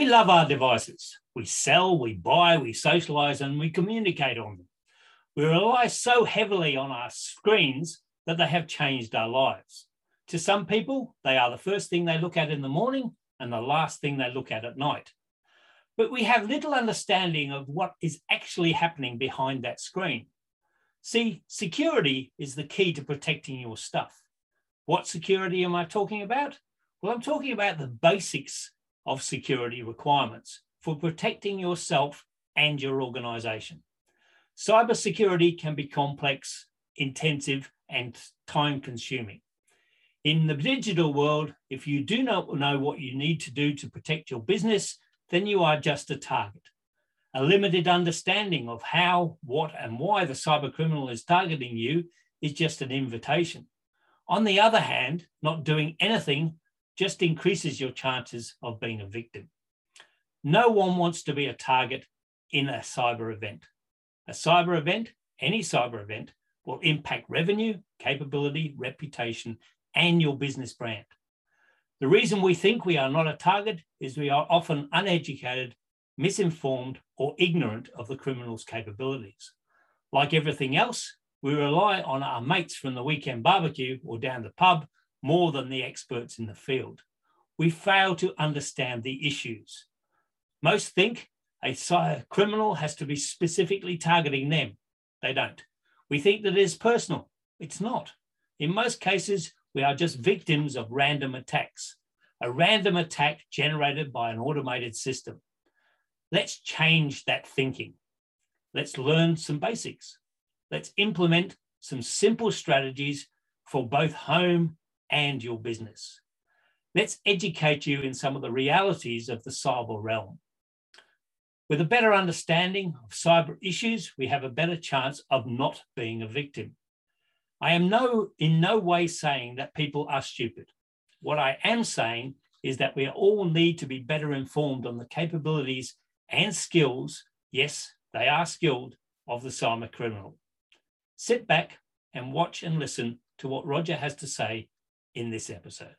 We love our devices. We sell, we buy, we socialize, and we communicate on them. We rely so heavily on our screens that they have changed our lives. To some people, they are the first thing they look at in the morning and the last thing they look at at night. But we have little understanding of what is actually happening behind that screen. See, security is the key to protecting your stuff. What security am I talking about? Well, I'm talking about the basics of security requirements for protecting yourself and your organization. Cybersecurity can be complex, intensive, and time consuming. In the digital world, if you do not know what you need to do to protect your business, then you are just a target. A limited understanding of how, what, and why the cyber criminal is targeting you is just an invitation. On the other hand, not doing anything just increases your chances of being a victim. No one wants to be a target in a cyber event. A cyber event, any cyber event, will impact revenue, capability, reputation, and your business brand. The reason we think we are not a target is we are often uneducated, misinformed, or ignorant of the criminal's capabilities. Like everything else, we rely on our mates from the weekend barbecue or down the pub more than the experts in the field. We fail to understand the issues. Most think a criminal has to be specifically targeting them. They don't. We think that it is personal. It's not. In most cases, we are just victims of random attacks, a random attack generated by an automated system. Let's change that thinking. Let's learn some basics. Let's implement some simple strategies for both home and your business. Let's educate you in some of the realities of the cyber realm. With a better understanding of cyber issues, we have a better chance of not being a victim. I am no, in no way saying that people are stupid. What I am saying is that we all need to be better informed on the capabilities and skills, yes, they are skilled, of the cyber criminal. Sit back and watch and listen to what Roger has to say in this episode.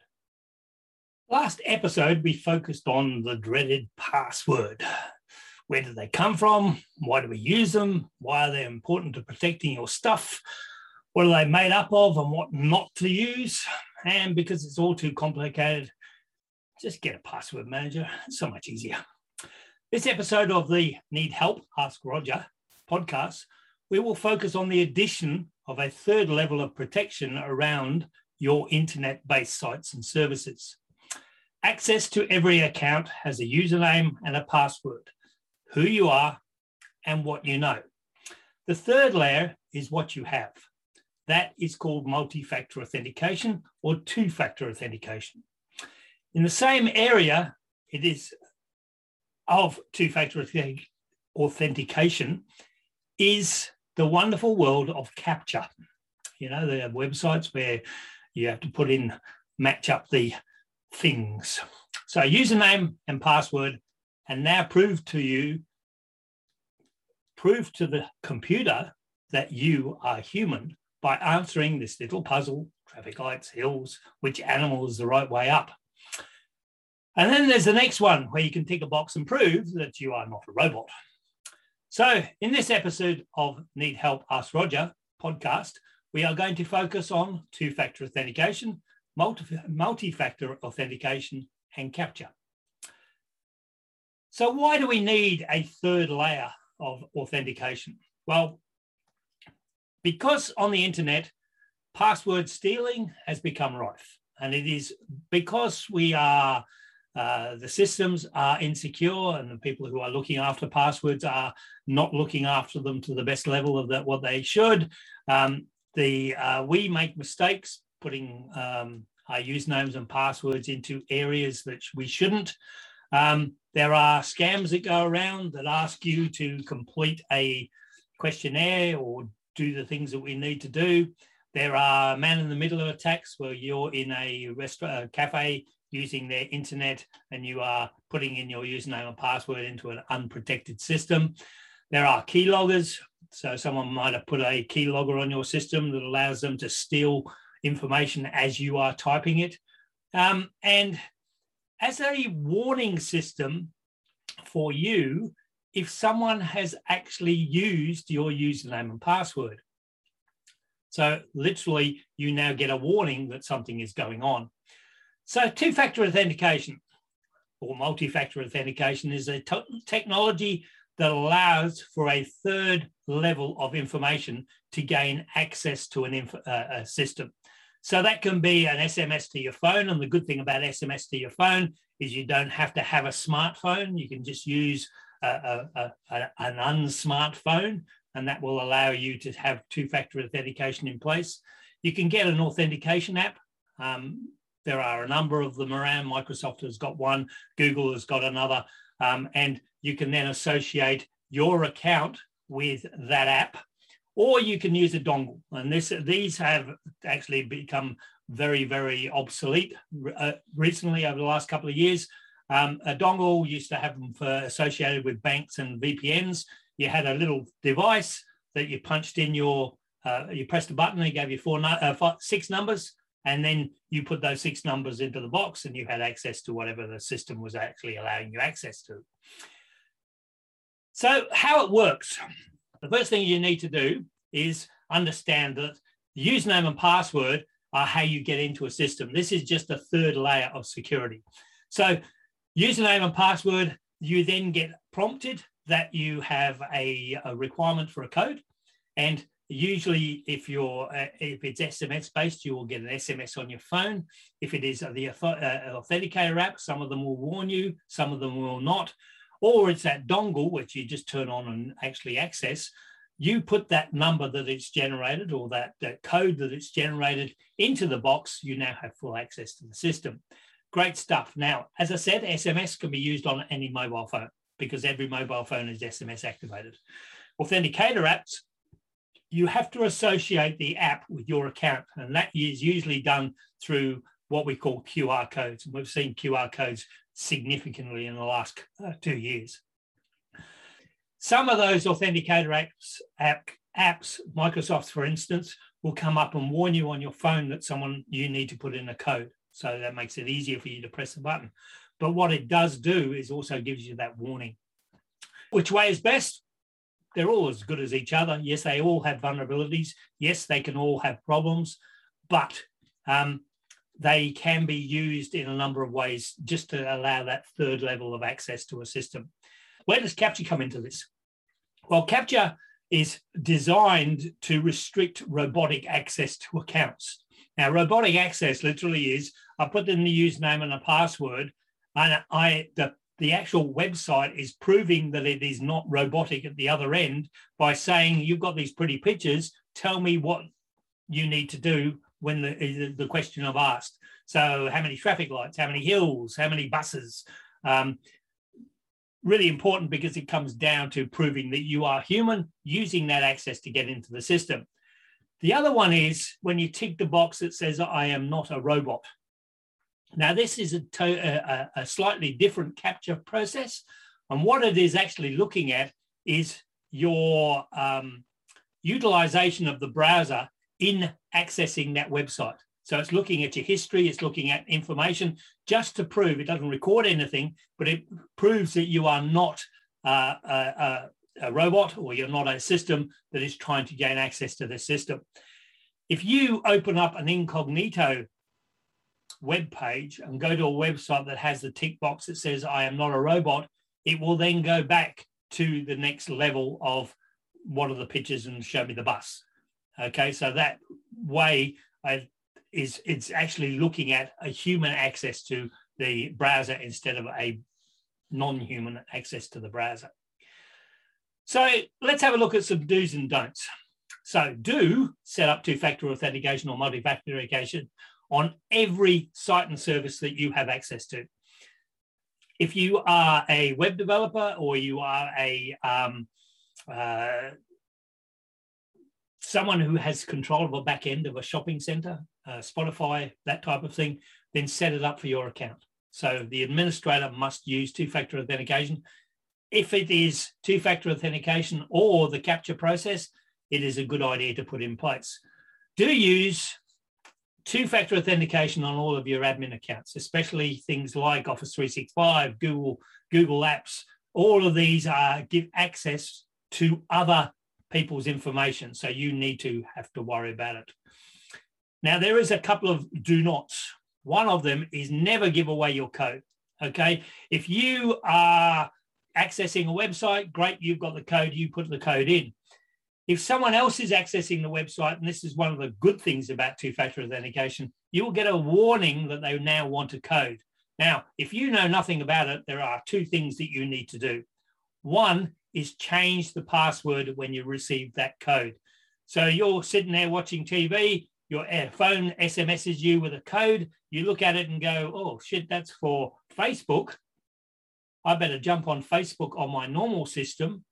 Last episode, we focused on the dreaded password. Where do they come from? Why do we use them? Why are they important to protecting your stuff? What are they made up of and what not to use? And because it's all too complicated, just get a password manager. It's so much easier. This episode of the Need Help, Ask Roger podcast, we will focus on the addition of a third level of protection around your internet based sites and services. Access to every account has a username and a password who you are, and what you know. The third layer is what you have. That is called multi factor authentication or two factor authentication. In the same area, it is of two factor authentication is the wonderful world of CAPTCHA. You know, the websites where you have to put in, match up the things. So, username and password and now prove to you, prove to the computer that you are human by answering this little puzzle traffic lights, hills, which animal is the right way up. And then there's the next one where you can tick a box and prove that you are not a robot. So, in this episode of Need Help Ask Roger podcast, we are going to focus on two factor authentication, multi factor authentication, and CAPTCHA. So, why do we need a third layer of authentication? Well, because on the internet, password stealing has become rife. And it is because we are, uh, the systems are insecure and the people who are looking after passwords are not looking after them to the best level of that, what they should. Um, the uh, We make mistakes putting um, our usernames and passwords into areas that we shouldn't. Um, there are scams that go around that ask you to complete a questionnaire or do the things that we need to do. There are man in the middle attacks where you're in a restaurant, a cafe using their internet and you are putting in your username and password into an unprotected system. There are keyloggers. So someone might have put a keylogger on your system that allows them to steal information as you are typing it. Um, and as a warning system, for you if someone has actually used your username and password. So literally, you now get a warning that something is going on. So two-factor authentication or multi-factor authentication is a technology that allows for a third level of information to gain access to an uh, a system. So that can be an SMS to your phone. And the good thing about SMS to your phone is you don't have to have a smartphone. You can just use a, a, a, an unsmartphone, and that will allow you to have two factor authentication in place. You can get an authentication app. Um, there are a number of them around. Microsoft has got one, Google has got another, um, and you can then associate your account with that app or you can use a dongle. And this, these have actually become very, very obsolete uh, recently over the last couple of years. Um, a dongle used to have them for associated with banks and VPNs. You had a little device that you punched in your, uh, you pressed a button, it gave you four, uh, five, six numbers, and then you put those six numbers into the box and you had access to whatever the system was actually allowing you access to. So how it works. The first thing you need to do is understand that the username and password are how you get into a system. This is just a third layer of security. So username and password, you then get prompted that you have a, a requirement for a code. And usually if you're uh, if it's SMS based, you will get an SMS on your phone. If it is the uh, authenticator app, some of them will warn you, some of them will not or it's that dongle, which you just turn on and actually access. You put that number that it's generated or that, that code that it's generated into the box, you now have full access to the system. Great stuff. Now, as I said, SMS can be used on any mobile phone because every mobile phone is SMS activated. Authenticator apps, you have to associate the app with your account, and that is usually done through what we call QR codes. And we've seen QR codes significantly in the last uh, two years. Some of those authenticator apps, app, apps, Microsoft, for instance, will come up and warn you on your phone that someone you need to put in a code. So that makes it easier for you to press the button. But what it does do is also gives you that warning. Which way is best? They're all as good as each other. Yes, they all have vulnerabilities. Yes, they can all have problems, but um, they can be used in a number of ways just to allow that third level of access to a system. Where does CAPTCHA come into this? Well, CAPTCHA is designed to restrict robotic access to accounts. Now, robotic access literally is I put in the username and a password, and I the, the actual website is proving that it is not robotic at the other end by saying you've got these pretty pictures. Tell me what you need to do when the, the question I've asked. So how many traffic lights, how many hills, how many buses? Um, really important because it comes down to proving that you are human using that access to get into the system. The other one is when you tick the box that says, I am not a robot. Now, this is a, a, a slightly different CAPTCHA process. And what it is actually looking at is your um, utilization of the browser in accessing that website. So it's looking at your history, it's looking at information just to prove it doesn't record anything, but it proves that you are not uh, a, a, robot or you're not a system that is trying to gain access to the system. If you open up an incognito web page and go to a website that has the tick box that says, I am not a robot, it will then go back to the next level of what are the pictures and show me the bus. Okay, so that way uh, is it's actually looking at a human access to the browser instead of a non-human access to the browser. So let's have a look at some do's and don'ts. So do set up two-factor authentication or multi-factor authentication on every site and service that you have access to. If you are a web developer or you are a um, uh, someone who has control of a back end of a shopping center, uh, Spotify, that type of thing, then set it up for your account. So the administrator must use two factor authentication. If it is two factor authentication or the CAPTCHA process, it is a good idea to put in place. Do use two factor authentication on all of your admin accounts, especially things like Office 365, Google, Google Apps, all of these are give access to other people's information. So you need to have to worry about it. Now, there is a couple of do nots. One of them is never give away your code. Okay. If you are accessing a website, great, you've got the code, you put the code in. If someone else is accessing the website, and this is one of the good things about two factor authentication, you will get a warning that they now want a code. Now, if you know nothing about it, there are two things that you need to do. One is change the password when you receive that code. So you're sitting there watching TV, your phone SMSs you with a code, you look at it and go, oh shit, that's for Facebook. I better jump on Facebook on my normal system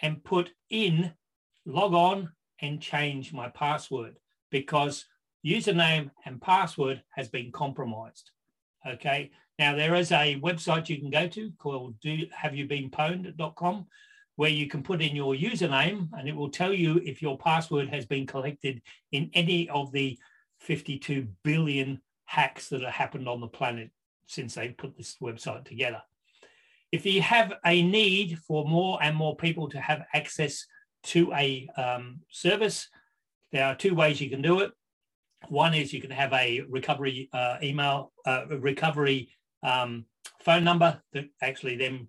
and put in, log on and change my password because username and password has been compromised. Okay. Now there is a website you can go to called do have you been pwned.com where you can put in your username and it will tell you if your password has been collected in any of the 52 billion hacks that have happened on the planet since they put this website together. If you have a need for more and more people to have access to a um, service, there are two ways you can do it. One is you can have a recovery uh, email, uh, recovery um, phone number that actually then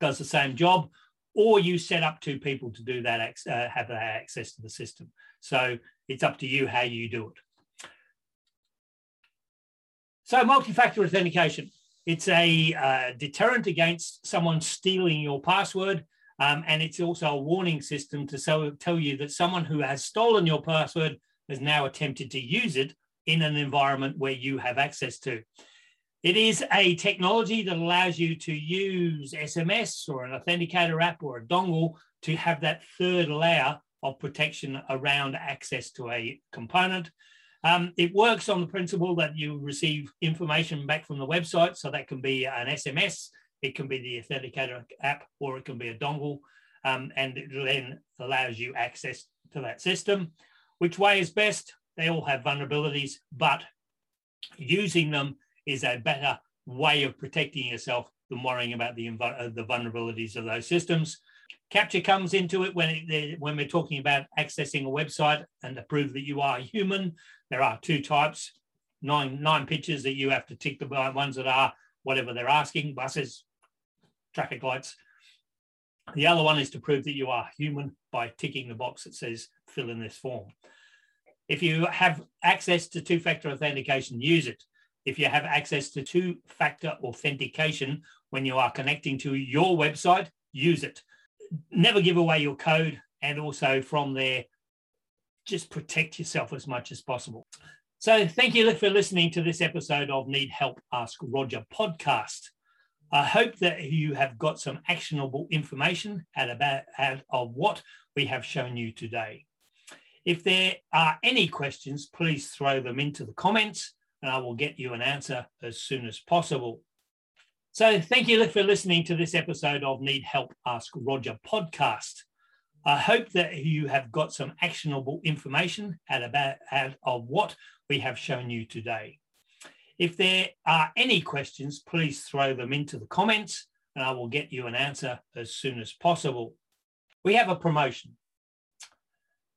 does the same job, or you set up two people to do that, uh, have that access to the system. So it's up to you how you do it. So multi-factor authentication, it's a uh, deterrent against someone stealing your password. Um, and it's also a warning system to so, tell you that someone who has stolen your password has now attempted to use it in an environment where you have access to. It is a technology that allows you to use SMS or an authenticator app or a dongle to have that third layer of protection around access to a component. Um, it works on the principle that you receive information back from the website. So that can be an SMS, it can be the authenticator app, or it can be a dongle. Um, and it then allows you access to that system. Which way is best? They all have vulnerabilities, but using them is a better way of protecting yourself than worrying about the, uh, the vulnerabilities of those systems. CAPTCHA comes into it when, it, when we're talking about accessing a website and to prove that you are human. There are two types, nine, nine pictures that you have to tick the ones that are whatever they're asking, buses, traffic lights. The other one is to prove that you are human by ticking the box that says fill in this form. If you have access to two-factor authentication, use it. If you have access to two-factor authentication when you are connecting to your website, use it. Never give away your code and also from there, just protect yourself as much as possible. So thank you for listening to this episode of Need Help Ask Roger podcast. I hope that you have got some actionable information out, about, out of what we have shown you today. If there are any questions, please throw them into the comments and I will get you an answer as soon as possible. So thank you for listening to this episode of Need Help Ask Roger podcast. I hope that you have got some actionable information out, about, out of what we have shown you today. If there are any questions, please throw them into the comments and I will get you an answer as soon as possible. We have a promotion.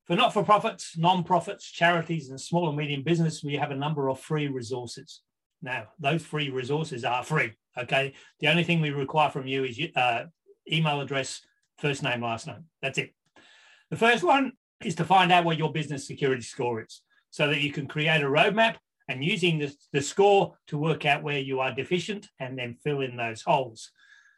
For not for profits, non profits, charities, and small and medium business, we have a number of free resources. Now, those free resources are free. Okay. The only thing we require from you is uh, email address, first name, last name. That's it. The first one is to find out what your business security score is so that you can create a roadmap and using the, the score to work out where you are deficient and then fill in those holes.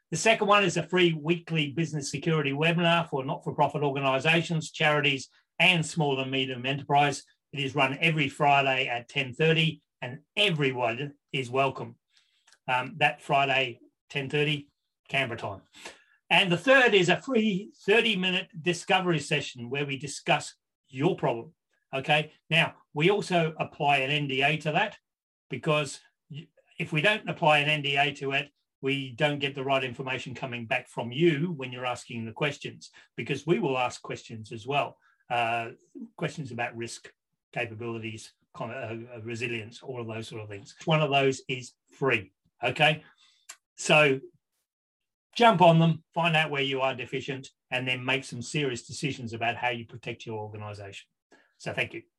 The second one is a free weekly business security webinar for not for profit organizations, charities, and small and medium enterprise. It is run every Friday at 10.30 and everyone is welcome. Um, that Friday, 10.30, Canberra time. And the third is a free 30 minute discovery session where we discuss your problem. Okay. Now, we also apply an NDA to that because if we don't apply an NDA to it, we don't get the right information coming back from you when you're asking the questions because we will ask questions as well. Uh, questions about risk, capabilities, uh, uh, resilience, all of those sort of things. One of those is free. Okay. So jump on them, find out where you are deficient, and then make some serious decisions about how you protect your organization. So thank you.